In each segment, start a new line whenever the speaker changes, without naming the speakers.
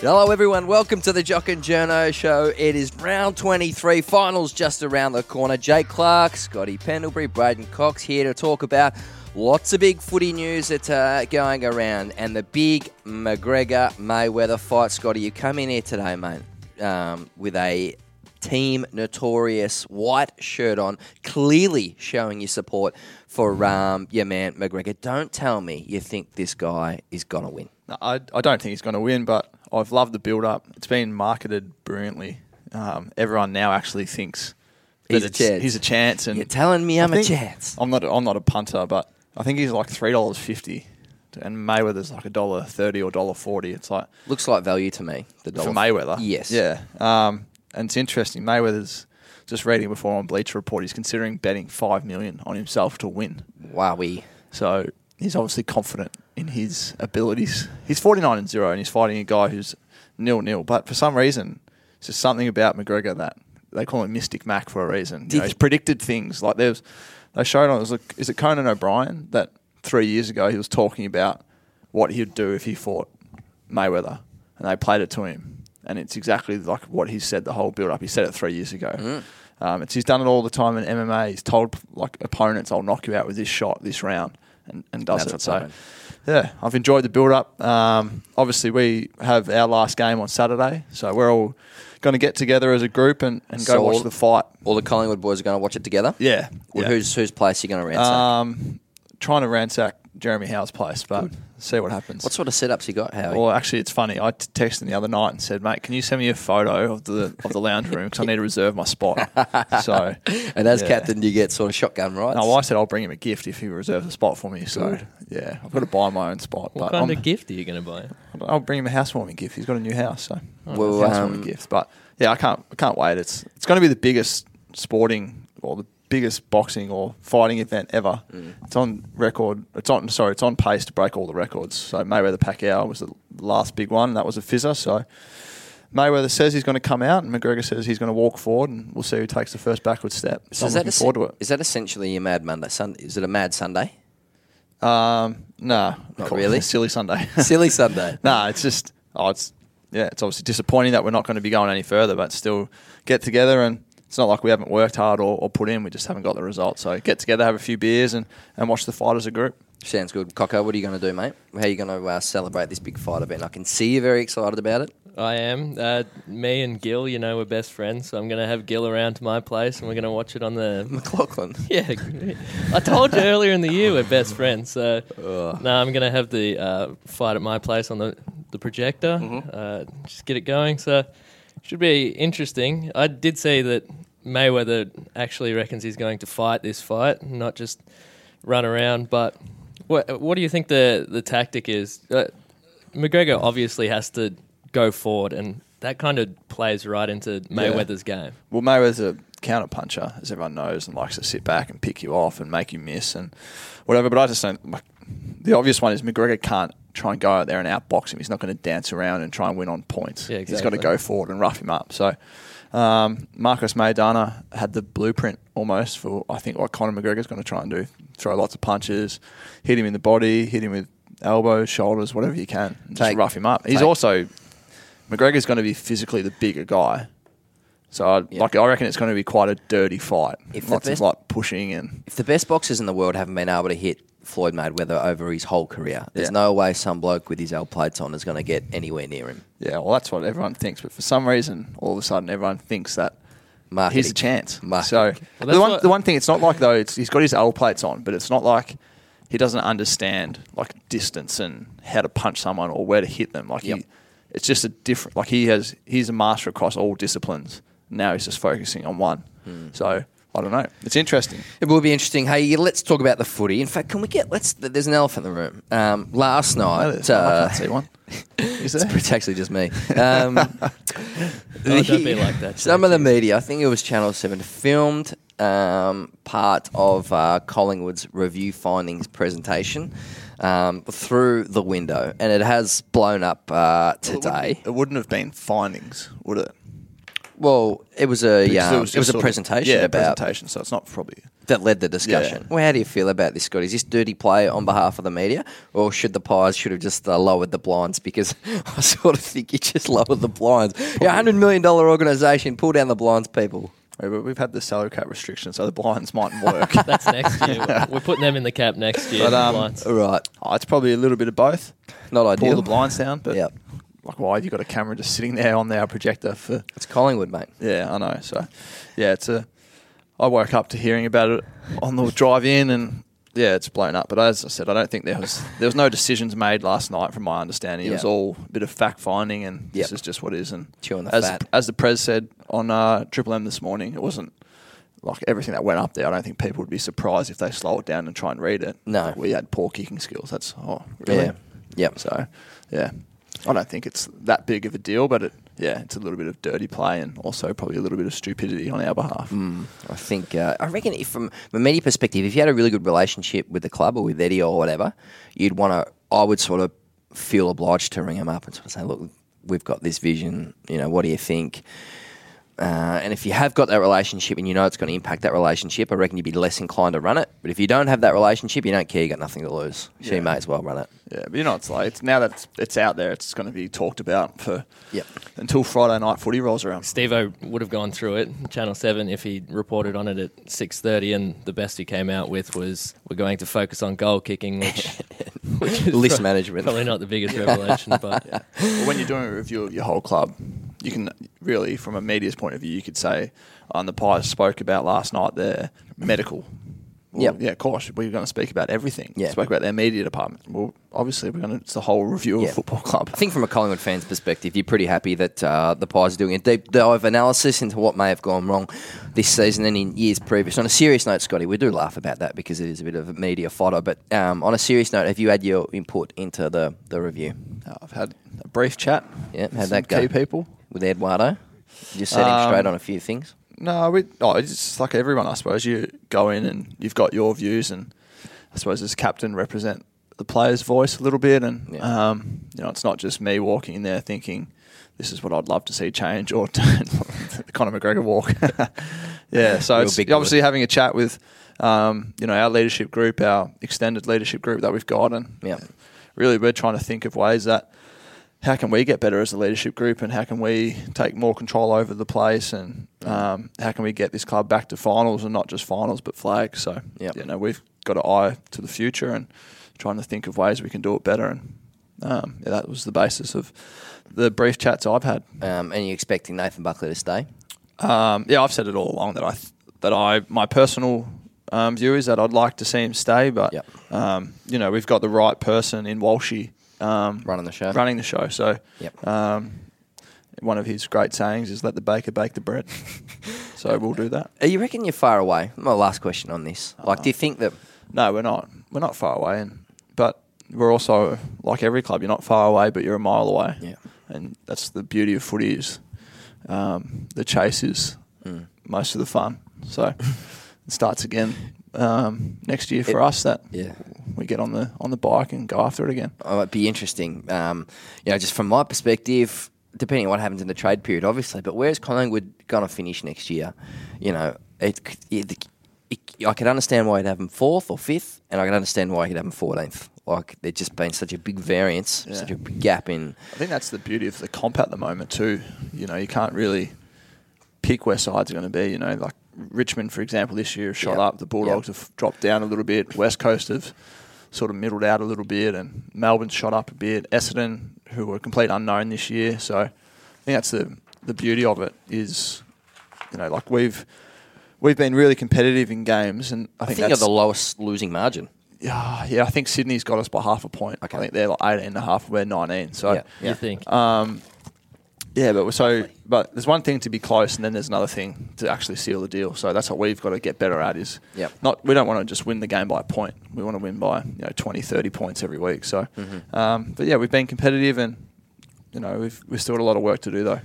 Hello, everyone. Welcome to the Jock and Journo show. It is round 23, finals just around the corner. Jay Clark, Scotty Pendlebury, Braden Cox here to talk about lots of big footy news that's uh, going around and the big McGregor Mayweather fight. Scotty, you come in here today, mate, um, with a Team Notorious white shirt on, clearly showing your support for um, your man McGregor. Don't tell me you think this guy is going to win.
No, I, I don't think he's going to win, but I've loved the build up. It's been marketed brilliantly. Um, everyone now actually thinks that
He's a chance.
He's a chance, and
You're telling me
I
I'm a
think-
chance.
I'm not. I'm not a punter, but I think he's like three dollars fifty, and Mayweather's like a dollar thirty or dollar forty. It's like
Looks like value to me. The
for
dollar
Mayweather.
Yes.
Yeah. Um, and it's interesting. Mayweather's just reading before on Bleacher Report. He's considering betting five million on himself to win.
Wowie.
So he's obviously confident in his abilities. He's 49 and 0 and he's fighting a guy who's nil nil. But for some reason, it's just something about McGregor that they call him Mystic Mac for a reason. You know, he's predicted things. Like there's, they showed on, it was like, is it Conan O'Brien that three years ago he was talking about what he'd do if he fought Mayweather and they played it to him. And it's exactly like what he said the whole build up. He said it three years ago.
Mm.
Um, it's, he's done it all the time in MMA. He's told like opponents, "I'll knock you out with this shot, this round," and, and does
That's
it. So,
happened.
yeah, I've enjoyed the build up. Um, obviously, we have our last game on Saturday, so we're all going to get together as a group and, and go watch
all-
the fight.
All the Collingwood boys are going to watch it together.
Yeah,
Well,
yeah.
Whose whose place are you going to ransack?
um, trying to ransack Jeremy Howe's place, but see what happens.
what sort of setups you got, Howie?
Well, actually, it's funny. I t- texted him the other night and said, "Mate, can you send me a photo of the of the lounge room because I need to reserve my spot." So,
and as
yeah.
captain, you get sort of shotgun rights.
no, well, I said I'll bring him a gift if he reserves a spot for me. So, yeah, I've got to buy my own spot.
What
but
kind
I'm-
of gift are you going to buy?
I'll bring him a housewarming gift. He's got a new house, so
Well,
housewarming
um,
gift. But yeah, I can't I can't wait. It's it's going to be the biggest sporting or the biggest boxing or fighting event ever.
Mm.
It's on record. It's on sorry. It's on pace to break all the records. So Mayweather Pacquiao was the last big one. And that was a fizzer. So. Mayweather says he's going to come out, and McGregor says he's going to walk forward, and we'll see who takes the first backward step. So,
So
I'm
is that,
looking
es-
forward to it.
is that essentially a Mad Monday? Is it a Mad Sunday?
Um, no,
Not really?
Silly Sunday.
Silly Sunday.
no, it's just oh, it's yeah, it's obviously disappointing that we're not going to be going any further, but still get together and it's not like we haven't worked hard or, or put in, we just haven't got the results. So get together, have a few beers, and, and watch the fight as a group.
Sounds good. Coco, what are you going to do, mate? How are you going to uh, celebrate this big fight event? I can see you're very excited about it.
I am. Uh, me and Gil, you know, we're best friends, so I'm going to have Gil around to my place and we're going to watch it on the.
McLachlan.
Yeah, I told you earlier in the year we're best friends, so. No, I'm going to have the uh, fight at my place on the, the projector, uh, just get it going, so. Should be interesting. I did say that Mayweather actually reckons he's going to fight this fight, not just run around. But what what do you think the the tactic is? Uh, McGregor obviously has to go forward, and that kind of plays right into Mayweather's game.
Well, Mayweather's a counter puncher, as everyone knows, and likes to sit back and pick you off and make you miss and whatever. But I just don't. Like, the obvious one is McGregor can't try and go out there and outbox him. He's not going to dance around and try and win on points.
Yeah,
He's got to go forward and rough him up. So. Um, Marcos Maidana had the blueprint almost for I think what Conor McGregor's going to try and do: throw lots of punches, hit him in the body, hit him with elbows, shoulders, whatever you can, and just rough him up. He's
take-
also McGregor's going to be physically the bigger guy, so I,
Yeah.
like I reckon it's going to be quite a dirty fight.
If the
Lots
best-
of like pushing and
If the best boxers in the world haven't been able to hit Floyd Mayweather over his whole career, there's
Yeah.
no way some bloke with his L plates on is going to get anywhere near him.
yeah, well that's what everyone thinks. But for some reason, all of a sudden, everyone thinks that
Marketing.
here's a chance.
Marketing.
So
Well,
the one
what-
the one thing, it's not like though it's, he's got his L plates on, but it's not like he doesn't understand like distance and how to punch someone or where to hit them. Like
Yep.
he, it's just a different. Like he has, he's a master across all disciplines. Now he's just focusing on one.
Hmm.
So I don't know. It's interesting.
It will be interesting. Hey, let's talk about the footy. In fact, can we get? Let's. There's an elephant in the room. Um, last
No,
night,
there's- I
uh,
can't see one. Is there?
it's actually just me. Um,
Oh, don't be like that,
Some of the media, I think it was Channel Seven, filmed um, part of uh, Collingwood's review findings presentation um, through the window, and it has blown up uh,
It wouldn't-
today.
It wouldn't have been findings, would it?
Well, it was a
Because
um, it was,
just
a
sort of-
presentation
yeah,
about
presentation. So it's not probably
that led the discussion.
Yeah.
Well, how do you feel about this, Scott? Is this dirty play on behalf of the media, or should the Pies should have just uh, lowered the blinds? Because I sort of think you just lowered the blinds. You're a hundred million dollar organisation. Pull down the blinds, people.
Yeah, but we've had the salary cap restriction, so the blinds mightn't work.
That's next year. We're putting them in the cap next year.
But,
the
um,
Lions.
All right,
oh, it's probably a little bit of both.
not
Pull
ideal.
the blinds down, but
Yep.
Like, why have you got a camera just sitting there on our projector for?
It's Collingwood, mate.
Yeah, I know. So, yeah, it's a. I woke up to hearing about it on the drive in, and yeah, it's blown up. But as I said, I don't think there was there was no decisions made last night, from my understanding. It was all a bit of fact finding, and
Yep.
this is just what it is. And
Chewing the
as
fat.
as the pres said on uh, Triple M this morning, it wasn't like everything that went up there. I don't think people would be surprised if they slow it down and try and read it.
No.
Like, we had poor kicking skills. That's oh really?
Yeah. Yep.
So, yeah, I don't think it's that big of a deal, but it, yeah, it's a little bit of dirty play and also probably a little bit of stupidity on our behalf.
Mm, I think uh, I reckon if from a media perspective, if you had a really good relationship with the club or with Eddie or whatever, you'd want to. I would sort of feel obliged to ring him up and sort of say, "Look, we've got this vision. You know, what do you think?" Uh, and if you have got that relationship and you know it's going to impact that relationship, I reckon you'd be less inclined to run it. But if you don't have that relationship, you don't care, you got nothing to lose. So
Yeah.
you may as well run it.
Yeah, but you know, it's like it's now that it's, it's out there, it's going to be talked about for
Yep.
until Friday night footy rolls around.
Steve O would have gone through it, Channel 7, if he reported on it at 6.30, and the best he came out with was, we're going to focus on goal kicking, which, which is
List
pro-
management.
Probably not the biggest revelation, but
Well, when you're doing a review of your whole club, you can really, from a media's point of view, you could say, on the Pies spoke about last night their medical. Well,
Yep.
Yeah, of course. We're going to speak about everything.
Yeah.
Spoke about their media department. Well, obviously, we're going to. It's the whole review of
Yeah.
football club.
I think from a Collingwood fan's perspective, you're pretty happy that uh, the Pies are doing a deep dive analysis into what may have gone wrong this season and in years previous. On a serious note, Scotty, we do laugh about that because it is a bit of a media fodder. But um, on a serious note, have you had your input into the, the review?
Uh, I've had a brief chat.
Yeah, how'd that go?
Key people.
With Eduardo? Just set him
Um,
straight on a few things.
No, we. Oh, it's just like everyone, I suppose. You go in and you've got your views, and I suppose as captain, represent the player's voice a little bit. And
Yeah.
um, you know, it's not just me walking in there thinking this is what I'd love to see change, or the Conor McGregor walk. yeah, so
Real
it's
big
obviously having a chat with um, you know our leadership group, our extended leadership group that we've got, and
Yeah.
really we're trying to think of ways that how can we get better as a leadership group and how can we take more control over the place and um, how can we get this club back to finals and not just finals but flags so
Yep.
you know we've got an eye to the future and trying to think of ways we can do it better and um, yeah, that was the basis of the brief chats I've had
Um, and you're expecting Nathan Buckley to stay?
um, yeah I've said it all along that I th- that I my personal um, view is that I'd like to see him stay but
Yep.
um, you know we've got the right person in Walshy um,
Running the show?
running the show. So,
Yep.
um, one of his great sayings is "Let the baker bake the bread." so we'll do that.
Are You reckon you're far away? My last question on this. Like, do you think that
No, we're not. We're not far away, and but we're also like every club. You're not far away, but you're a mile away.
Yeah.
and that's the beauty of footy. Is um, the chase is
Mm.
most of the fun. So it starts again um, next year for
It-
us. That
Yeah.
We get on the on the bike and go after it again.
Oh, it'd be interesting. Um, you know, just from my perspective, depending on what happens in the trade period, obviously. But where's Collingwood going to finish next year? You know, it, it, it, I could understand why you'd have them fourth or fifth, and I can understand why you'd have them fourteenth. Like there's just been such a big variance,
Yeah.
such a big gap in.
I think that's the beauty of the comp at the moment too. You know, you can't really pick where sides are going to be. You know, like Richmond, for example, this year shot
Yep.
up. The Bulldogs
Yep.
have dropped down a little bit. West Coast have sort of middled out a little bit, and Melbourne shot up a bit. Essendon, who were a complete unknown this year, so I think that's the the beauty of it is, you know, like we've we've been really competitive in games, and I
I
think,
think,
that's
of the lowest losing margin.
yeah, yeah. I think Sydney's got us by half a point.
Okay.
I think they're like 18 and a half, we're 19. So.
Yeah.
you think.
Um, yeah, but so but there's one thing to be close, and then there's another thing to actually seal the deal. So that's what we've got to get better at. Is
Yep.
not we don't want to just win the game by a point. We want to win by you know 20, 30 points every week. So,
Mm-hmm.
um, but yeah, we've been competitive, and you know we've we've still got a lot of work to do though.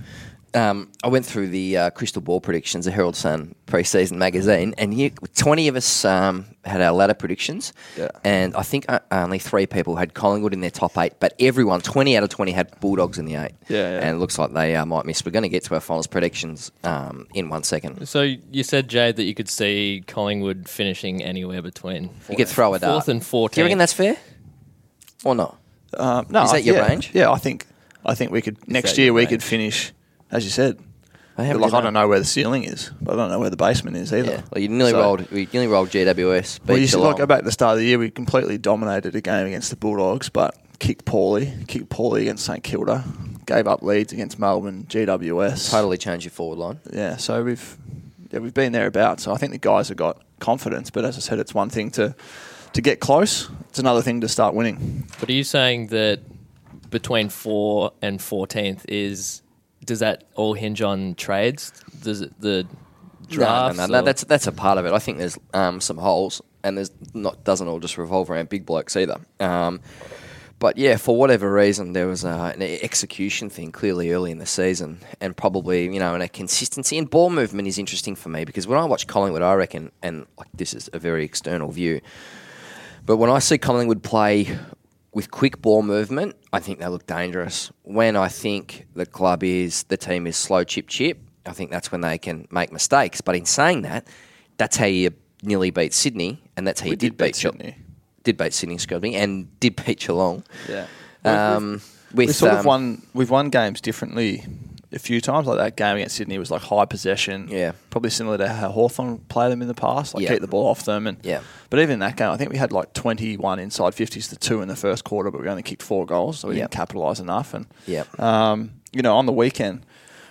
Um, I went through the uh, crystal ball predictions, the Herald Sun preseason magazine, and you, 20 of us um, had our ladder predictions.
Yeah.
And I think uh, only three people had Collingwood in their top eight, but everyone, 20 out of 20, had Bulldogs in the eight.
Yeah, yeah.
And it looks like they uh, might miss. We're going to get to our finals predictions um, in one second.
So you said, Jade, that you could see Collingwood finishing anywhere between
You could throw it
fourth
up.
and 14th.
Do you reckon that's fair? Or not?
Um, no,
Is that
I-
your
yeah,
range?
Yeah, I think I think we could next year we
range?
could finish, as you said.
I
Like
done
I don't know where the ceiling is, but I don't know where the basement is either.
Yeah, well, you nearly
So-
rolled. You nearly rolled GWS.
Well,
beat
you should
Geelong.
like go back to the start of the year. We completely dominated a game against the Bulldogs, but kicked poorly. Kicked poorly against St Kilda. Gave up leads against Melbourne, GWS.
Totally change your forward line.
Yeah, so we've yeah we've been there about. So I think the guys have got confidence. But as I said, it's one thing to to get close. It's another thing to start winning.
But are you saying that between four and fourteenth is does that all hinge on trades? Does it the drafts?
No, no, no,
or-
that's that's a part of it. I think there's um, some holes, and there's not doesn't all just revolve around big blokes either. Um, but yeah, for whatever reason, there was uh, an execution thing clearly early in the season, and probably you know, and a consistency and ball movement is interesting for me because when I watch Collingwood, I reckon, and like this is a very external view, but when I see Collingwood play with quick ball movement, I think they look dangerous. When I think the club is the team is slow chip chip, I think that's when they can make mistakes. But in saying that, that's how you nearly beat Sydney, and that's how you did,
did beat. Sydney.
Did beat Sydney, excuse me, and did beat Geelong.
Yeah.
Um, with
We've sort
um,
of won. We've won games differently a few times. Like that game against Sydney was like high possession.
Yeah.
probably similar to how Hawthorn played them in the past. Like
Yeah.
keep the ball off them. And
Yeah.
But even in that game, I think we had like twenty-one inside fifties to two in the first quarter, but we only kicked four goals, so we
Yeah.
didn't capitalise enough. And
Yep.
um, you know, on the weekend,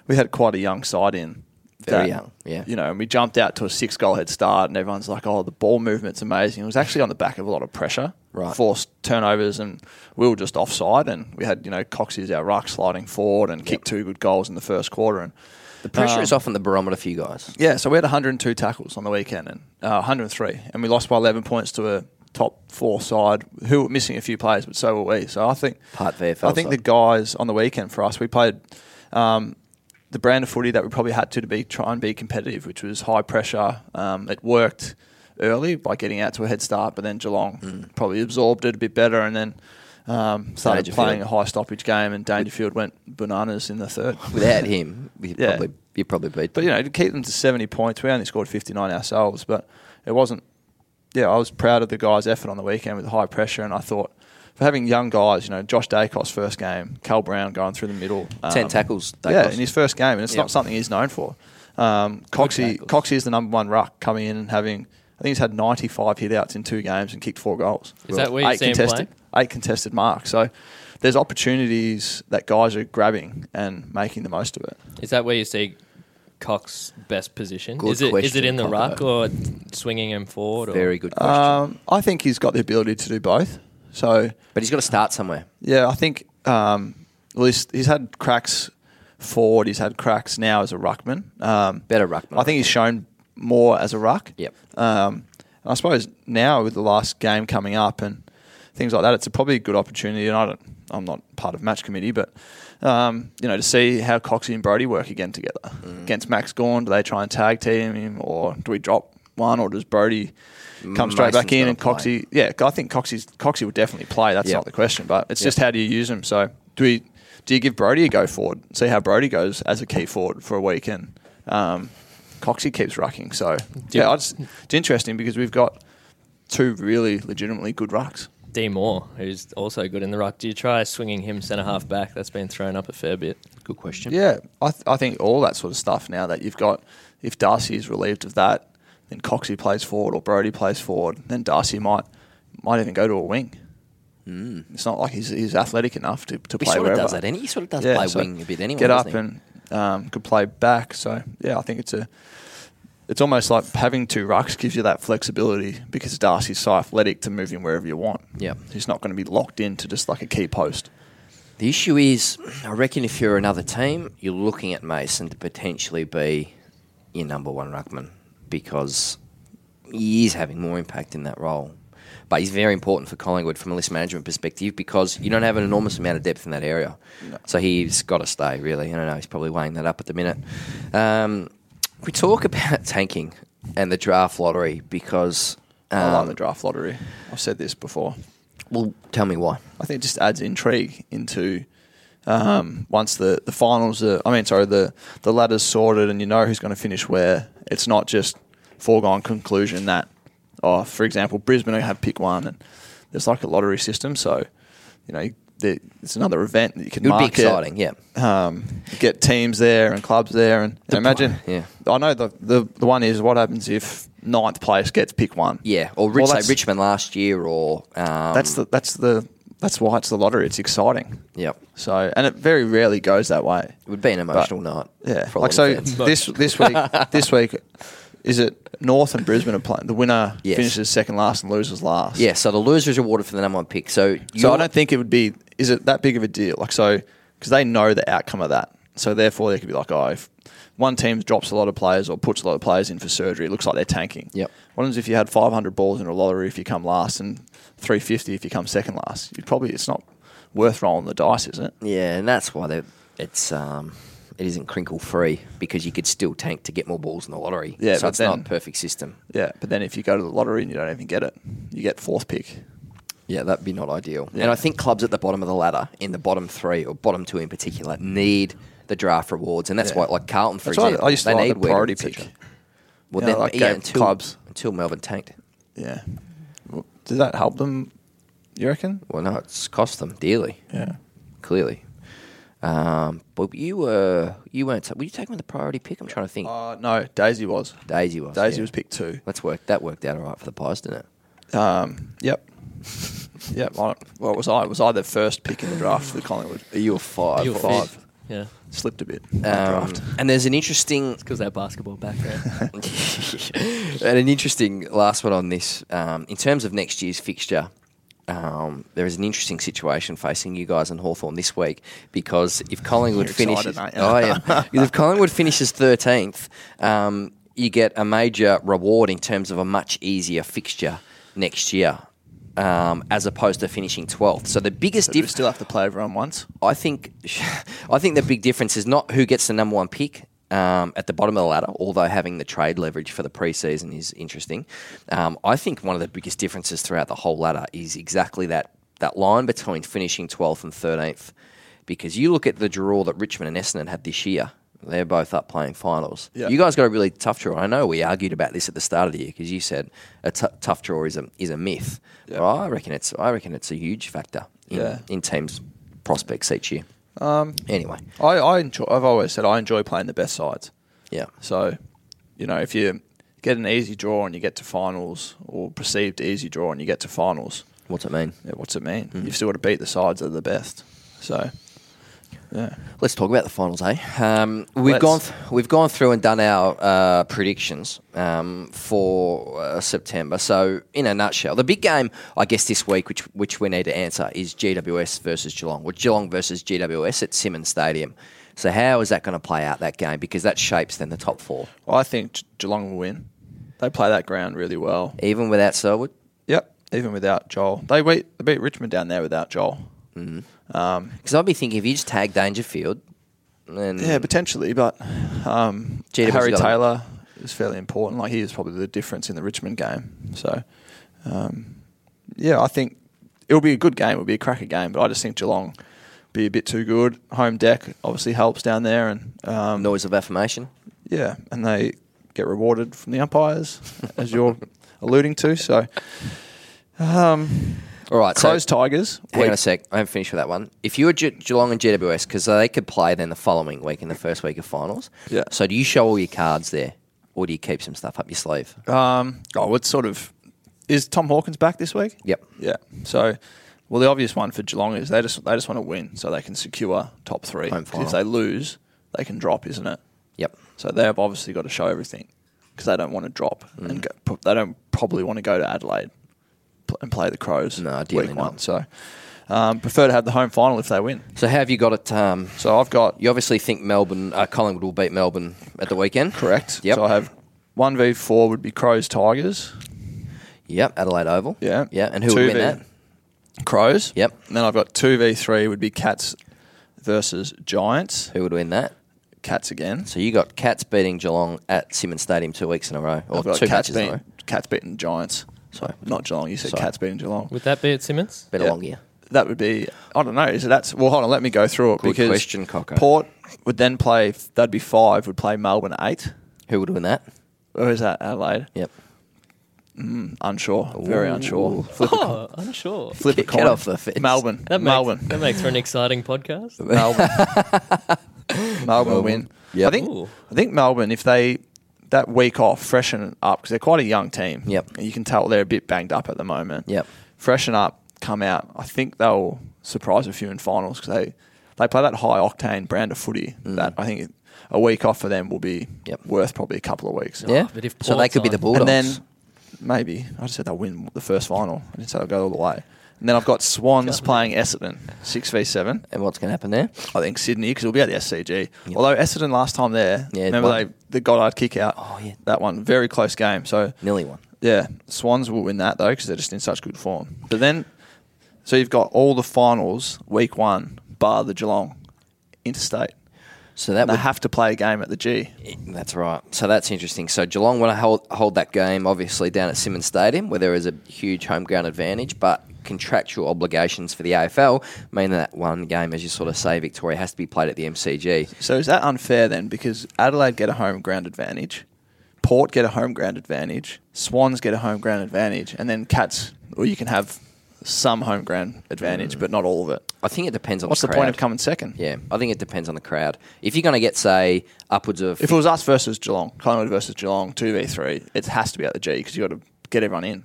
we had quite a young side in.
Very young, yeah.
You know, and we jumped out to a six-goal head start, and everyone's like, "Oh, the ball movement's amazing." It was actually on the back of a lot of pressure,
Right.
Forced turnovers, and we were just offside, and we had you know Coxie as our ruck sliding forward and kicked two good goals in the first quarter, and
the pressure
um,
is often the barometer for you guys.
yeah, so we had 102 tackles on the weekend and uh, 103, and we lost by 11 points to a top four side who were missing a few players, but so were we. So I think
Part VFL
I think the guys on the weekend for us, we played um, the brand of footy that we probably had to to be try and be competitive, which was high pressure. Um, it worked early by getting out to a head start, but then Geelong
Mm.
probably absorbed it a bit better, and then. Um, started playing a high stoppage game, and Dangerfield went bananas in the third.
Without him, you
Yeah.
probably you probably beat.
But you know, to keep them to seventy points, we only scored fifty nine ourselves. But it wasn't. Yeah, I was proud of the guys' effort on the weekend with the high pressure, and I thought for having young guys, you know, Josh Daicos first game, Cal Brown going through the middle,
ten
um,
tackles.
yeah, in his first game, and it's
Yeah.
not something he's known for. Um, Coxie. Coxie is the number one ruck coming in and having. I think he's had 95 hitouts in two games and kicked four goals.
Is that where you
eight
see him
contested, eight contested marks. So there's opportunities that guys are grabbing and making the most of it.
Is that where you see Cox's best position?
Good
is it is
question,
it in the
Coco.
ruck or swinging him forward? Or?
Very good question.
Um, I think he's got the ability to do both. So
but he's got to start somewhere.
yeah, I think um, at least he's had cracks forward. He's had cracks now as a ruckman. Um,
Better ruckman.
I think he's shown more as a ruck.
Yep.
Um, and I suppose now with the last game coming up and things like that, it's a probably a good opportunity. And I don't, I'm not part of match committee, but um, you know, to see how Coxie and Brody work again together
Mm.
against Max Gawn. Do they try and tag team him, or do we drop one, or does Brody come straight back in and Coxie? Yeah, I think Coxie's, Coxie will definitely play. That's
Yep.
not the question, but it's
Yep.
just how do you use him? So do we? Do you give Brody a go forward? See how Brody goes as a key forward for a week, and um, Coxie keeps rucking. So
you-
yeah, I just, it's interesting because we've got two really legitimately good rucks.
D Moore, who's also good in the ruck. Do you try swinging him centre half back? That's been thrown up a fair bit.
Good question.
Yeah, I, th- I think all that sort of stuff now that you've got, if Darcy is relieved of that, then Coxie plays forward or Brody plays forward, then Darcy might might even go to a wing. Mm. It's not like he's, he's athletic enough to, to
He
play
sort of
wherever.
does that, and he sort of does
Yeah,
play
so
wing a bit anyway.
Get up
he?
and um, could play back. So yeah, I think it's a. It's almost like having two rucks gives you that flexibility because Darcy's so athletic to move him wherever you want.
Yeah.
he's not going to be locked into just like a key post.
The issue is, I reckon if you're another team, you're looking at Mason to potentially be your number one ruckman because he is having more impact in that role. But he's very important for Collingwood from a list management perspective because you don't have an enormous amount of depth in that area. So he's got to stay, really. I don't know, he's probably weighing that up at the minute. Um, we talk about tanking and the draft lottery because. Um,
I like the draft lottery. I've said this before.
Well, tell me why.
I think it just adds intrigue into um, once the, the finals are, I mean, sorry, the, the ladder's sorted and you know who's going to finish where. It's not just foregone conclusion that, oh, for example, Brisbane have pick one and there's like a lottery system. So, you know, there, it's another event that you can
It would be exciting, yeah.
Um, get teams there and clubs there. And
The
imagine,
pl- yeah.
I know the, the, the one is what happens if ninth place gets pick one.
Yeah, or
Well,
Rich, say Richmond last year, or um,
That's the, that's the, that's why it's the lottery. It's exciting.
Yep,
So, and it very rarely goes that way.
it would be an emotional night.
Yeah, like so. This this week, this week, is it North and Brisbane are playing? The winner
Yes.
finishes second last and loses last.
Yeah, so the loser is rewarded for the number one pick. So,
So I don't think it would be. Is it that big of a deal? Like so, because they know the outcome of that. So therefore, they could be like, oh, if one team drops a lot of players or puts a lot of players in for surgery, it looks like they're tanking.
Yep.
What happens if you had 500 balls in a lottery if you come last and 350 if you come second last? You'd probably it's not worth rolling the dice, is it?
Yeah, and that's why it's um, it isn't crinkle free because you could still tank to get more balls in the lottery.
Yeah,
so it's not a perfect system.
Yeah. But then if you go to the lottery and you don't even get it, you get fourth pick.
Yeah, that'd be not ideal.
Yeah.
And I think clubs at the bottom of the ladder, in the bottom three or bottom two in particular, need the draft rewards, and that's
Yeah.
why, like Carlton, for
That's
example,
I used to
they
like
need
the priority pick.
Well,
You know,
then,
like
yeah, until
clubs.
until Melbourne tanked.
Yeah. Well, Did that help them? You reckon?
Well, no, it's cost them dearly.
Yeah.
clearly. Um, but you were you weren't. Were you taking the priority pick? I'm trying to think.
Uh, no, Daisy was.
Daisy was.
Daisy
yeah.
was picked two.
That's worked. That worked out all right for the Pies, didn't it?
Um, yep. yep. I, well, was I? Was I the first pick in the draft for the Collingwood?
You were five.
You were
five.
fifth. Yeah,
Slipped a bit.
Um,
draft.
and there's an interesting
because that basketball background.
and an interesting last one on this. Um, in terms of next year's fixture, um, there is an interesting situation facing you guys and Hawthorn this week because if Collingwood finishes,
excited, aren't you?
oh yeah, if Collingwood finishes thirteenth, um, you get a major reward in terms of a much easier fixture next year. Um, as opposed to finishing 12th. So the biggest difference,
still have to play everyone once.
I think, I think the big difference is not who gets the number one pick um, at the bottom of the ladder, although having the trade leverage for the preseason is interesting. Um, I think one of the biggest differences throughout the whole ladder is exactly that that line between finishing 12th and 13th. Because you look at the draw that Richmond and Essendon had this year. They're both up playing finals.
Yeah.
You guys got a really tough draw. I know we argued about this at the start of the year because you said a t- tough draw is a is a myth.
Yeah.
But I reckon it's I reckon it's a huge factor in,
Yeah.
in teams' prospects each year.
Um,
Anyway,
I, I enjoy. I've always said I enjoy playing the best sides.
yeah,
So, you know, if you get an easy draw and you get to finals, or perceived easy draw and you get to finals,
what's it mean?
yeah, what's it mean?
Mm.
You've still got to beat the sides that are the best. So, yeah.
Let's talk about the finals, eh? Um, we've
Let's.
gone th- we've gone through and done our uh, predictions um, for uh, September. So, in a nutshell, the big game, I guess, this week, which which we need to answer, is GWS versus Geelong, or Geelong versus GWS at Simonds Stadium. So, how is that going to play out that game? Because that shapes then the top four,
Well, I think Ge- Geelong will win. They play that ground really well.
even without Selwood.
Yep. Even without Joel, they beat they beat Richmond down there without Joel. Um,
Because I'd be thinking if you just tag Dangerfield, then
yeah, potentially, but um, Harry Taylor is fairly important. Like he is probably the difference in the Richmond game. So, um, yeah, I think it'll be a good game. It'll be a cracker game, but I just think Geelong be a bit too good. Home deck obviously helps down there, and um,
noise of affirmation.
yeah, and they get rewarded from the umpires, as you're alluding to. So, um,
All right, so
Crows Tigers.
Hang on a sec. I haven't finished with that one. If you were Ge- Geelong and GWS, because they could play then the following week in the first week of finals.
Yeah.
So do you show all your cards there, or do you keep some stuff up your sleeve?
Um, oh, it's sort of is Tom Hawkins back this week?
Yep.
Yeah. So, well, the obvious one for Geelong is they just they just want to win so they can secure top three.
Home
'Cause
final.
if they lose, they can drop, isn't it?
Yep.
So they've obviously got to show everything because they don't want to drop
Mm.
and go, pro- they don't probably want to go to Adelaide and play the Crows.
No,
week
not.
one. So, um, prefer to have the home final if they win.
So how have you got it? Um,
So I've got
you obviously think Melbourne, uh, Collingwood will beat Melbourne at the weekend.
correct.
Yep.
So I have one v four would be Crows Tigers.
Yep, Adelaide Oval.
Yeah.
Yeah, and who would win
2v
that?
Crows.
Yep.
And then I've got two v three would be Cats versus Giants.
Who would win that?
Cats again.
So you got Cats beating Geelong at Simonds Stadium two weeks in a row, or
I've got
two
Cats
matches in a row.
beating Cats beating Giants.
Sorry.
not Geelong. You said
Sorry.
Cats beating Geelong.
Would that be at Simonds?
Better
Yeah.
long year.
That would be. I don't know. Is it that's well? Hold on. Let me go through it
Good
because
question, Cocker.
Port would then play. That'd be five. Would play Melbourne eight.
Who would win that?
Or is that Adelaide?
Yep.
Hmm, unsure. Very
Ooh.
unsure. Flip a coin.
Oh, I'm sure.
Flip a
Get- get
coin.
off the fence.
Melbourne.
That makes,
Melbourne.
That makes for an exciting podcast.
Melbourne. Melbourne win.
Yep.
I think.
Ooh.
I think Melbourne, if they that week off, freshen up because they're quite a young team.
Yep.
And you can tell they're a bit banged up at the moment.
Yep.
Freshen up, come out. I think they'll surprise a few in finals because they they play that high octane brand of footy that I think a week off for them will be
Mm. Yep.
worth probably a couple of weeks.
Yeah.
but if
so they
Port's
could be the
on-
Bulldogs.
And then maybe I just said they'll win the first final. I didn't say they'll go all the way. And then I've got Swans playing Essendon, six v seven.
and what's going to happen there?
I think Sydney because it'll be at the SCG. Although Essendon last time there,
Yeah,
remember
one.
they the Goddard kick out.
Oh, yeah.
that one very close game. So
Nearly one.
yeah, Swans will win that though because they're just in such good form. But then, so you've got all the finals week one, bar the Geelong interstate.
So that
They
would
have to play a game at the G.
That's right. So that's interesting. So Geelong want to hold, hold that game, obviously, down at Simonds Stadium, where there is a huge home ground advantage, but contractual obligations for the AFL mean that one game, as you sort of say, Victoria, has to be played at the MCG.
So is that unfair then? Because Adelaide get a home ground advantage, Port get a home ground advantage, Swans get a home ground advantage, and then Cats, or you can have some home ground advantage, mm. but not all of it.
I think it depends on
What's
the
the point of coming second?
Yeah, I think it depends on the crowd. If you're going to get, say, upwards of.
If it was us versus Geelong, Collingwood versus Geelong, two v three, it has to be at the G because you got to get everyone in.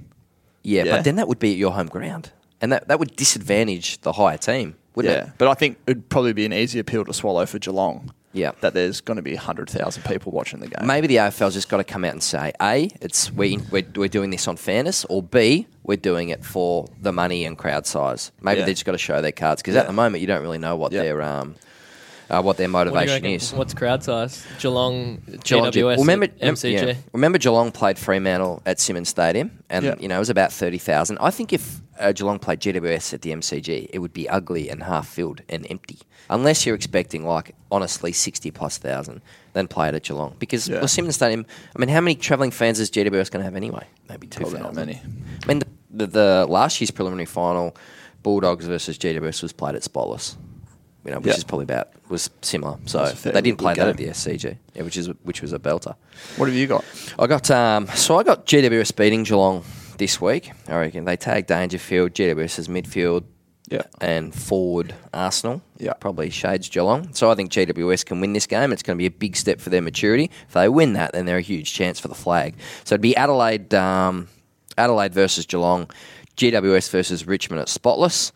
Yeah,
yeah.
but then that would be at your home ground. And that, that would disadvantage the higher team, wouldn't
yeah,
it?
but I think it'd probably be an easier pill to swallow for Geelong.
Yeah.
that there's going to be hundred thousand people watching the game.
Maybe the AFL's just got to come out and say, A, it's we, we're, we're doing this on fairness, or B, we're doing it for the money and crowd size. Maybe
Yeah.
they just got to show their cards because at the moment you don't really know what
Yeah.
their um, uh, what their
What do you
motivation
reckon?
is.
What's crowd size? Geelong,
Geelong,
GWS,
well, remember,
MCG.
yeah. remember Geelong played Fremantle at Simonds Stadium, and
Yeah.
you know it was about thirty thousand. I think if uh, Geelong played GWS at the MCG, it would be ugly and half filled and empty. Unless you're expecting like honestly sixty plus thousand, then play it at Geelong because
Yeah.
well, Simonds Stadium. I mean, how many travelling fans is GWS going to have anyway? Maybe two
Probably not many.
I mean, the, the, the last year's preliminary final, Bulldogs versus GWS was played at Spotless. You know, which
Yeah.
is probably about was similar. So
That's a fairly
they didn't play that at the SCG, yeah, which is which was a belter.
What have you got?
I got um, so I got GWS beating Geelong this week. I reckon they tag Dangerfield, GWS's midfield,
Yeah.
and forward Arsenal.
Yeah.
probably shades Geelong. So I think GWS can win this game. It's going to be a big step for their maturity. If they win that, then they're a huge chance for the flag. So it'd be Adelaide, um, Adelaide versus Geelong, GWS versus Richmond at Spotless.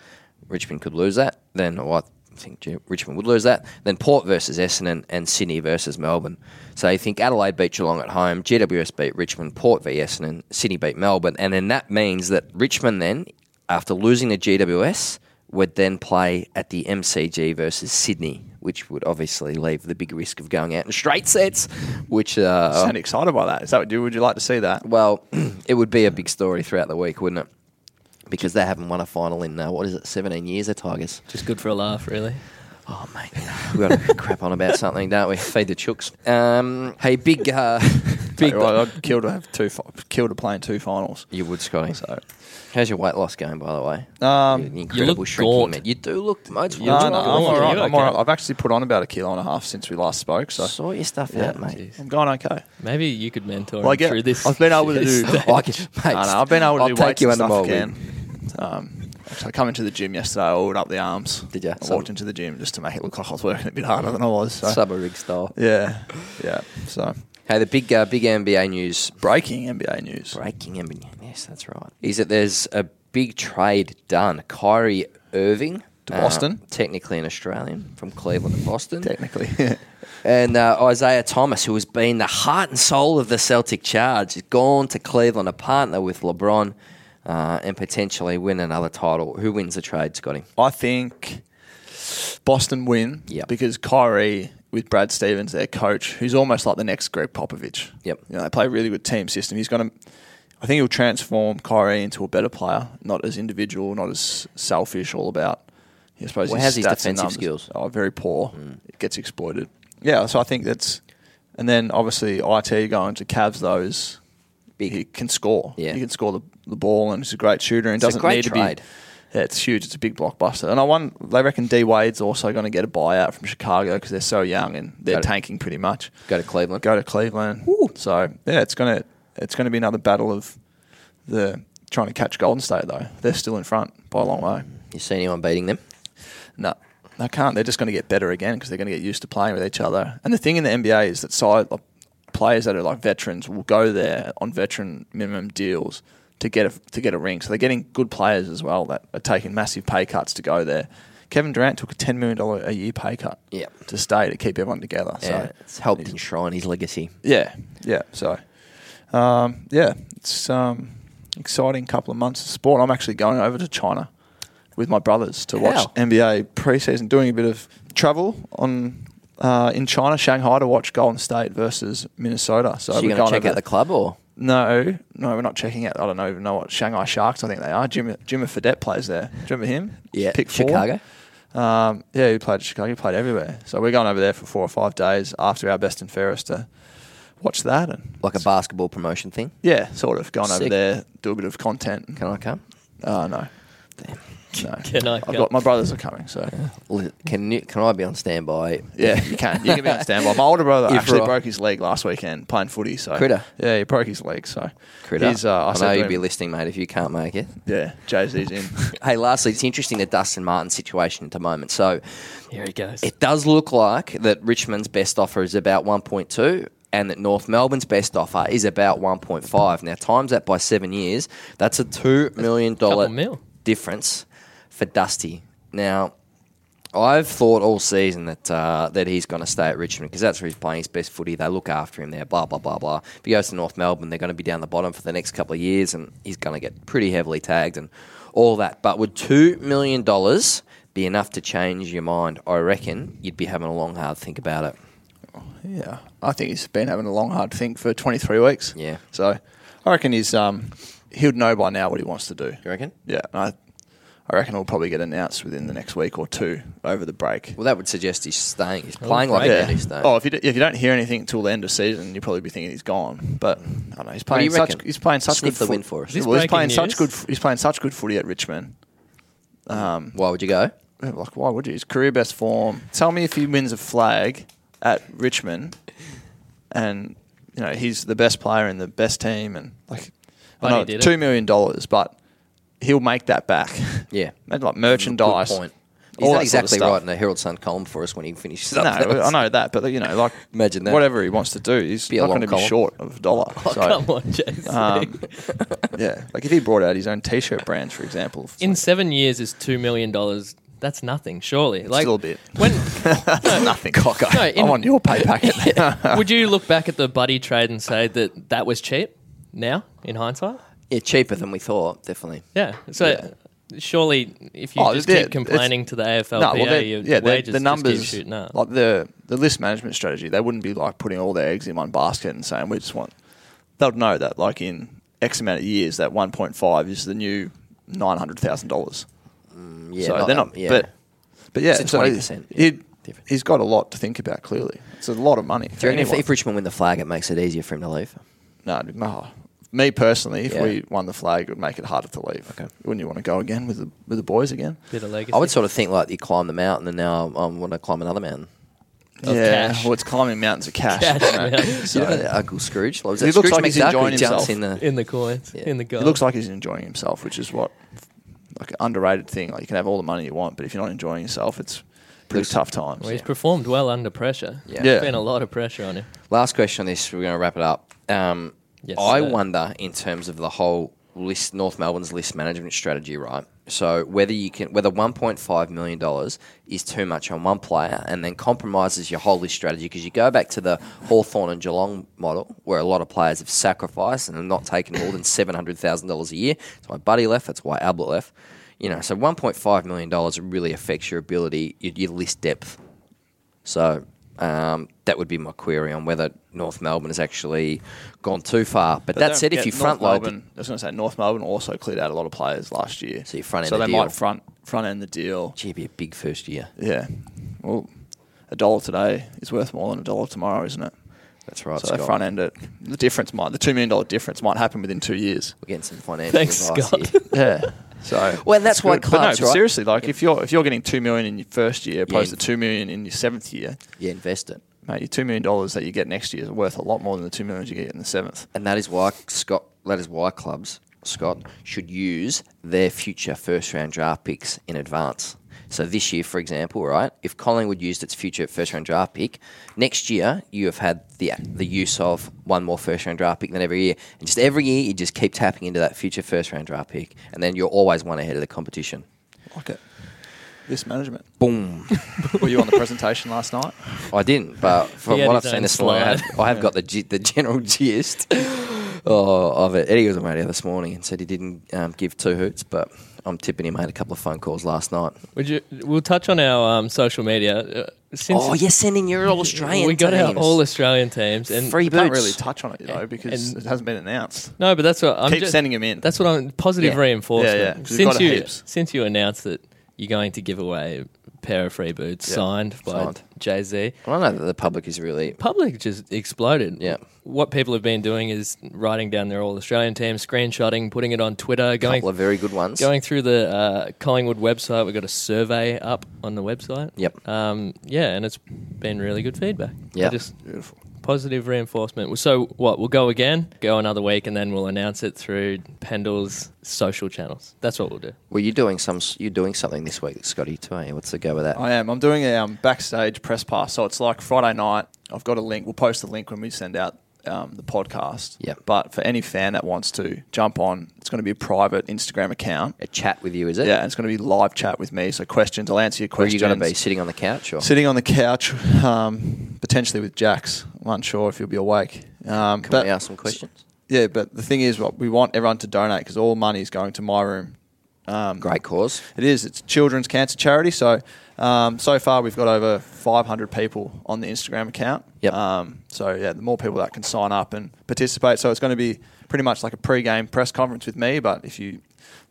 Richmond could lose that. Then well, I think Richmond would lose that. Then Port versus Essendon and Sydney versus Melbourne. So you think Adelaide beat Geelong at home, GWS beat Richmond, Port v Essendon, Sydney beat Melbourne, and then that means that Richmond then, after losing the GWS, would then play at the MCG versus Sydney, which would obviously leave the big risk of going out in straight sets, which uh,
Sound excited by that? Is that what you would you like to see that?
well, it would be a big story throughout the week, wouldn't it? Because they haven't won a final in uh, what is it, seventeen years? The Tigers.
Just good for a laugh, really.
Oh mate, we got to crap on about something, don't we? Feed the chooks. Um, hey, big, uh, big.
Well, I'd kill to have two, fi- kill to play in two finals.
you would, Scotty.
So,
How's your weight loss going, by the way?
um,
You're an incredible
look
shrinking
gaunt.
man. You do look. Mate,
You
no, no, I'm all right. I'm all right. I've actually put on about a kilo and a half since we last spoke. So,
Sort your stuff
yeah,
out, mate.
Jeez.
I'm going okay.
Maybe you could mentor
Well, I
him
get,
through this.
I've been able to do.
I can- mate,
I know, I've been able to
I'll
do
take
weights
you
and
under
stuff
my
again.
wing.
Um, actually, I come into the gym yesterday. I oiled up the arms.
Did ya?
I
So-
walked into the gym just to make it look like I was working a bit harder than I was. So.
Sub rig style.
Yeah, yeah. So
Hey, the big, uh, big NBA news
breaking NBA news.
Breaking NBA. News. Yes, that's right. Is that there's a big trade done. Kyrie Irving
To Boston?
uh, technically an Australian from Cleveland to Boston,
Technically,
and uh, Isaiah Thomas, who has been the heart and soul of the Celtic charge, has gone to Cleveland to partner with LeBron uh, and potentially win another title. Who wins the trade, Scotty?
I think Boston win
Yep.
because Kyrie with Brad Stevens, their coach, who's almost like the next Gregg Popovich.
Yep.
You know, they play a really good team system. He's going to. I think he'll transform Kyrie into a better player, not as individual, not as selfish, all about. I suppose
Well,
his
how's his defensive skills?
Oh, very poor. It gets exploited. Yeah, so I think that's, and then obviously it going to Cavs those.
Big.
He can score.
Yeah.
he can score the, the ball, and he's a great shooter. And
It's a
doesn't
great
need
trade.
to be. Yeah, it's huge. It's a big blockbuster. And I won. They reckon D Wade's also going to get a buyout from Chicago because they're so young and they're
it.
tanking pretty much
Go to Cleveland.
go to Cleveland. So yeah, it's gonna it's gonna be another battle of the trying to catch Golden State though. They're still in front by a long way.
You see anyone beating them?
No, they can't. They're just going to get better again because they're going to get used to playing with each other. And the thing in the NBA is that side players that are like veterans will go there on veteran minimum deals to get a to get a ring. So they're getting good players as well that are taking massive pay cuts to go there. Kevin Durant took a ten million dollar a year pay cut
Yeah.
to stay to keep everyone together.
Yeah,
So
it's helped enshrine his legacy.
yeah, yeah. So, um, yeah, it's um, exciting couple of months of sport. I'm actually going over to China with my brothers to watch NBA preseason. Doing a bit of travel on uh, in China, Shanghai, to watch Golden State versus Minnesota. So,
So,
we're
you're going to check out the club or?
no, no, we're not checking out. I don't know, even know what Shanghai Sharks. I think they are. Jimmy Jimmy Fredette plays there. Do you remember him?
Yeah,
pick four.
Chicago.
Um, yeah, he played at Chicago. He played everywhere. So we're going over there for four or five days after our best and fairest to watch that and
Like a basketball promotion thing.
yeah, sort of going over there, do a bit of content.
Can I come?
Oh no,
Damn.
No.
Can I
I've
come?
got my brothers are coming, so
Li- Can you, can I be on standby?
yeah, you can. You can be on standby. My older brother
If
actually
right.
broke his leg last weekend playing footy. So
Critter.
yeah, he broke his leg. So
Critter.
He's, uh, I
I,
said
know
to
you'd be
him-
listening, mate, if you can't make it.
yeah, Jay Z's in.
Hey, lastly, it's interesting the Dustin Martin situation at the moment. So
Here he goes.
it does look like that Richmond's best offer is about 1.2 and that North Melbourne's best offer is about 1.5. Now, times that by seven years, that's a $2 million
Couple mil.
difference for Dusty. Now, I've thought all season that uh, that he's going to stay at Richmond because that's where he's playing his best footy. They look after him there, blah, blah, blah, blah. If he goes to North Melbourne, they're going to be down the bottom for the next couple of years and he's going to get pretty heavily tagged and all that. But would $2 million be enough to change your mind? I reckon you'd be having a long, hard think about it.
Yeah, I think he's been having a long, hard think for 23 weeks.
Yeah.
So I reckon he's um he'll know by now what he wants to do.
You reckon?
Yeah, I I reckon it'll probably get announced within the next week or two over the break.
Well, that would suggest he's staying. He's playing like
great.
that.
Yeah.
He's staying.
Oh, if you, d- if you don't hear anything till the end of season, you'll probably be thinking he's gone. But I don't know. He's
What do you
playing such
reckon?
he's playing such
Sniff
good
the
foot-
win for us.
Is
Well, he's
breaking
playing such good. f- He's playing such good footy at Richmond. Um,
Why would you go?
like why would you? His career best form. Tell me if he wins a flag at Richmond, and you know he's the best player in the best team, and like
But
I know
he did
two million dollars, but he'll make that back.
Yeah.
Maybe like merchandise.
Good point. He's
all
not
that sort of
exactly right in the Herald Sun column for us when he finishes
No,
up.
I know that, but you know, like
Imagine that.
whatever he wants to do, he's
Be
not going to be
column.
short of a dollar.
Oh,
so,
come on, Jason.
um, yeah, like if he brought out his own T-shirt brands, for example,
In
like,
seven years, is two million dollars. That's nothing, surely. Like
still a bit.
when
nothing. Cocker.
No, in-
I'm on your pay packet.
would you look back at the buddy trade and say that that was cheap? Now, in hindsight,
Yeah, cheaper than we thought, definitely.
yeah. So surely, if you
Oh,
just
yeah,
keep complaining to the AFLPA,
No, well,
your
yeah, they're-
wages
the
just
numbers,
keep shooting up.
like the the list management strategy, they wouldn't be like putting all their eggs in one basket and saying we just want. They'll know that like in X amount of years, that 1.5 is the new nine hundred thousand dollars.
Mm, yeah,
so they're not.
yeah.
But but yeah,
It's a
so
20%, yeah,
he
difference.
he's got a lot to think about. Clearly, it's a lot of money.
Do you reckon if, if Richmond win the flag, it makes it easier for him to leave?
no, no. Me personally, if
Yeah.
we won the flag, it would make it harder to leave.
Okay.
Wouldn't you want to go again with the with the boys again?
Bit of legacy.
I would sort of think like you climb the mountain and now I want to climb another mountain.
Of
yeah,
cash.
well, it's climbing mountains of cash.
Cash
you know.
mountains.
So-
you know Uncle Scrooge? Like, was
He
that
looks
Scrooge
like he's
McDuck
enjoying himself.
in the
in the coins,
Yeah.
in the
He
gold.
looks like he's enjoying himself, which is what like an underrated thing. Like you can have all the money you want, but if you're not enjoying yourself, it's pretty
Looks-
tough times.
Well, he's performed well under pressure.
Yeah.
Yeah.
There's been a lot of pressure on him.
Last question on this, we're going to wrap it up. Um,
Yes,
I
sir.
wonder, in terms of the whole list, North Melbourne's list management strategy, right? So whether you can, whether 1.5 million dollars is too much on one player, and then compromises your whole list strategy, because you go back to the Hawthorn and Geelong model, where a lot of players have sacrificed and have not taken more than seven hundred thousand dollars a year. That's why Buddy left. That's why Ablett left. You know, so 1.5 million dollars really affects your ability, your, your list depth. So Um, that would be my query on whether North Melbourne has actually gone too far. But,
But
that said, if you
North
front load,
Melbourne, I was going to say North Melbourne also cleared out a lot of players last year.
So you front end
So
the
they
deal.
might front front end the deal.
gee, be a big first year.
Yeah. Well, a dollar today is worth more than a dollar tomorrow, isn't it?
That's right,
so they front end it. The difference might the two million dollar difference might happen within two years.
We're getting some financial
Thanks,
advice
Scott.
here.
Yeah. So
Well, that's why
good. But
clubs,
no,
right?
seriously, like if you're if you're getting two million in your first year opposed
Yeah.
to two million in your seventh year,
Yeah, invest it.
mate, your two million dollars that you get next year is worth a lot more than the two million you get in the seventh.
And that is why Scott. That is why clubs, Scott, should use their future first round draft picks in advance. So this year, for example, right, if Collingwood used its future first round draft pick, next year you have had the the use of one more first round draft pick than every year, and just every year you just keep tapping into that future first round draft pick, and then you're always one ahead of the competition.
Like it. This management.
Boom.
Were you on the presentation last night?
I didn't, but from what I've seen
own
this morning, I have,
slide.
I have got the gi- the general gist oh, of it. Eddie was on radio this morning and said he didn't um, give two hoots, but I'm tipping he made a couple of phone calls last night.
Would you? We'll touch on our um, social media. Uh, since
oh, you're sending your all Australian.
we got our
teams.
all Australian teams and
free
You can't really touch on it, though because
And-
it hasn't been announced.
no, but that's what I'm
Keep
just,
sending them in.
That's what I'm positive
Yeah.
reinforcement.
Yeah, yeah, 'cause we've
Since you
heaps.
since you announced that you're going to give away a pair of free boots
Yeah,
signed by
signed.
Jay Z,
I know that the public is really.
public just exploded.
Yeah.
What people have been doing is writing down their all Australian teams, screenshotting, putting it on Twitter,
A
going
couple of very good ones.
going through the uh, Collingwood website. We've got a survey up on the website.
Yep.
Um, yeah, and it's been really good feedback.
Yeah.
I Just
Beautiful.
Positive reinforcement. So what? We'll go again, go another week, and then we'll announce it through Pendle's social channels. That's what we'll do.
Well, you're doing some. You're doing something this week, Scotty. Too. eh? What's the go with that?
I am. I'm doing a um, backstage press pass. So it's like Friday night. I've got a link. We'll post the link when we send out um, the podcast.
Yep.
But for any fan that wants to jump on, it's going to be a private Instagram account.
A chat with you, is it?
Yeah, and it's going to be live chat with me. So questions, I'll answer your questions.
Where are you going to be sitting on the couch or?
Sitting on the couch, um, potentially with Jax. I'm unsure if he'll be awake. Um,
Can
but
we ask some questions?
yeah, but the thing is, what we want everyone to donate because all money is going to my room. Um,
Great cause.
It is. It's a children's cancer charity. So, um, so far we've got over 500 people on the Instagram account.
Yep.
Um, so yeah, the more people that can sign up and participate. So it's going to be pretty much like a pre-game press conference with me. But if you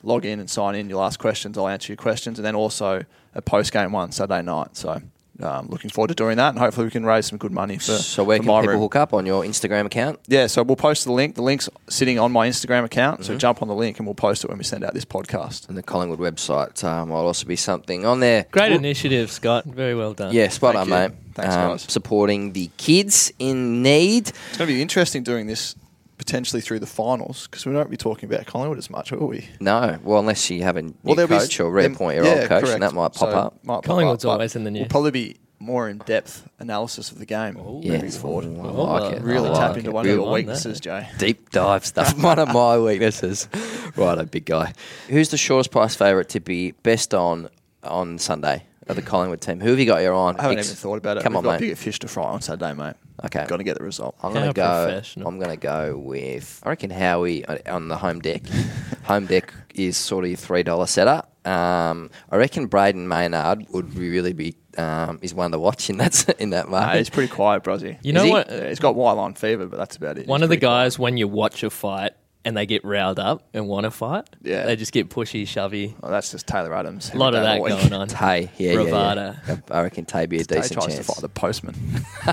log in and sign in, you'll ask questions. I'll answer your questions, and then also a post-game one Saturday night. So. Um, looking forward to doing that, and hopefully we can raise some good money for.
So where
for
can
my
people
room.
hook up on your Instagram account?
Yeah, so we'll post the link. The link's sitting on my Instagram account,
Mm-hmm.
so jump on the link and we'll post it when we send out this podcast.
And the Collingwood website um, will also be something on there.
Great
Well,
initiative, Scott. Very well done.
Yeah, spot
Thank
on,
you.
mate.
Thanks,
Um,
guys.
Supporting the kids in need.
It's going to be interesting doing this potentially through the finals because we won't be talking about Collingwood as much, will we?
No, well, unless you have a new
there'll be
coach or
them-
reappoint your
yeah,
old coach,
correct.
and that might pop
So,
up.
might pop
Collingwood's
up,
always in the news.
Will probably be more in depth analysis of the game
Yeah,
moving forward.
I like it.
Really
I
tap
like
into one
Real
of your
on
weaknesses, Jay.
deep dive stuff. one of my weaknesses. Right, a big guy. Who's the shortest price favourite to be best on on Sunday of the Collingwood team? Who have you got your on?
I haven't
Ex-
even thought about it.
Come
We've
on,
got
mate.
bigger fish to fry on Saturday, mate.
Okay.
Got to get the result.
I'm gonna
How
go.
professional.
I'm gonna go with. I reckon Howie uh, on the home deck. home deck is sort of your three dollar setup. Um, I reckon Brayden Maynard would be really be um, is one to watch in that in that
Nah,
market.
he's pretty quiet, Brozzy.
You
Is
know
he?
what?
Yeah, he's got white line fever, but that's about it.
One
He's
of the
pretty quiet.
guys, when you watch a fight and they get riled up and want to fight,
Yeah.
they just get pushy, shovey.
Oh, that's just Taylor Adams.
A lot of that going on.
Tay, yeah, yeah,
Bravado.
yeah. I reckon Tay be a
Tay
decent
tries
chance.
to fight the postman.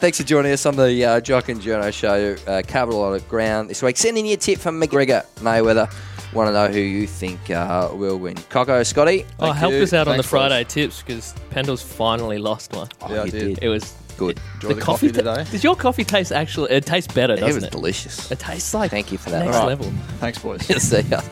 Thanks for joining us on the uh, Jock and Journo show. Uh, covered a lot of ground this week. Send in your tip for McGregor Mayweather. Want to know who you think uh, will win? Coco, Scotty?
Oh,
Thank
help
you.
us out on the
Thanks,
Friday tips because Pendle's finally lost one.
Oh,
Yeah, I
you
did.
It was
Good.
Enjoy the, coffee,
ta-
today.
Does your coffee taste actually? It tastes better,
It
doesn't
was
it?
delicious.
It tastes like
Thank you for that.
next
All right.
level.
Thanks, boys.
See ya.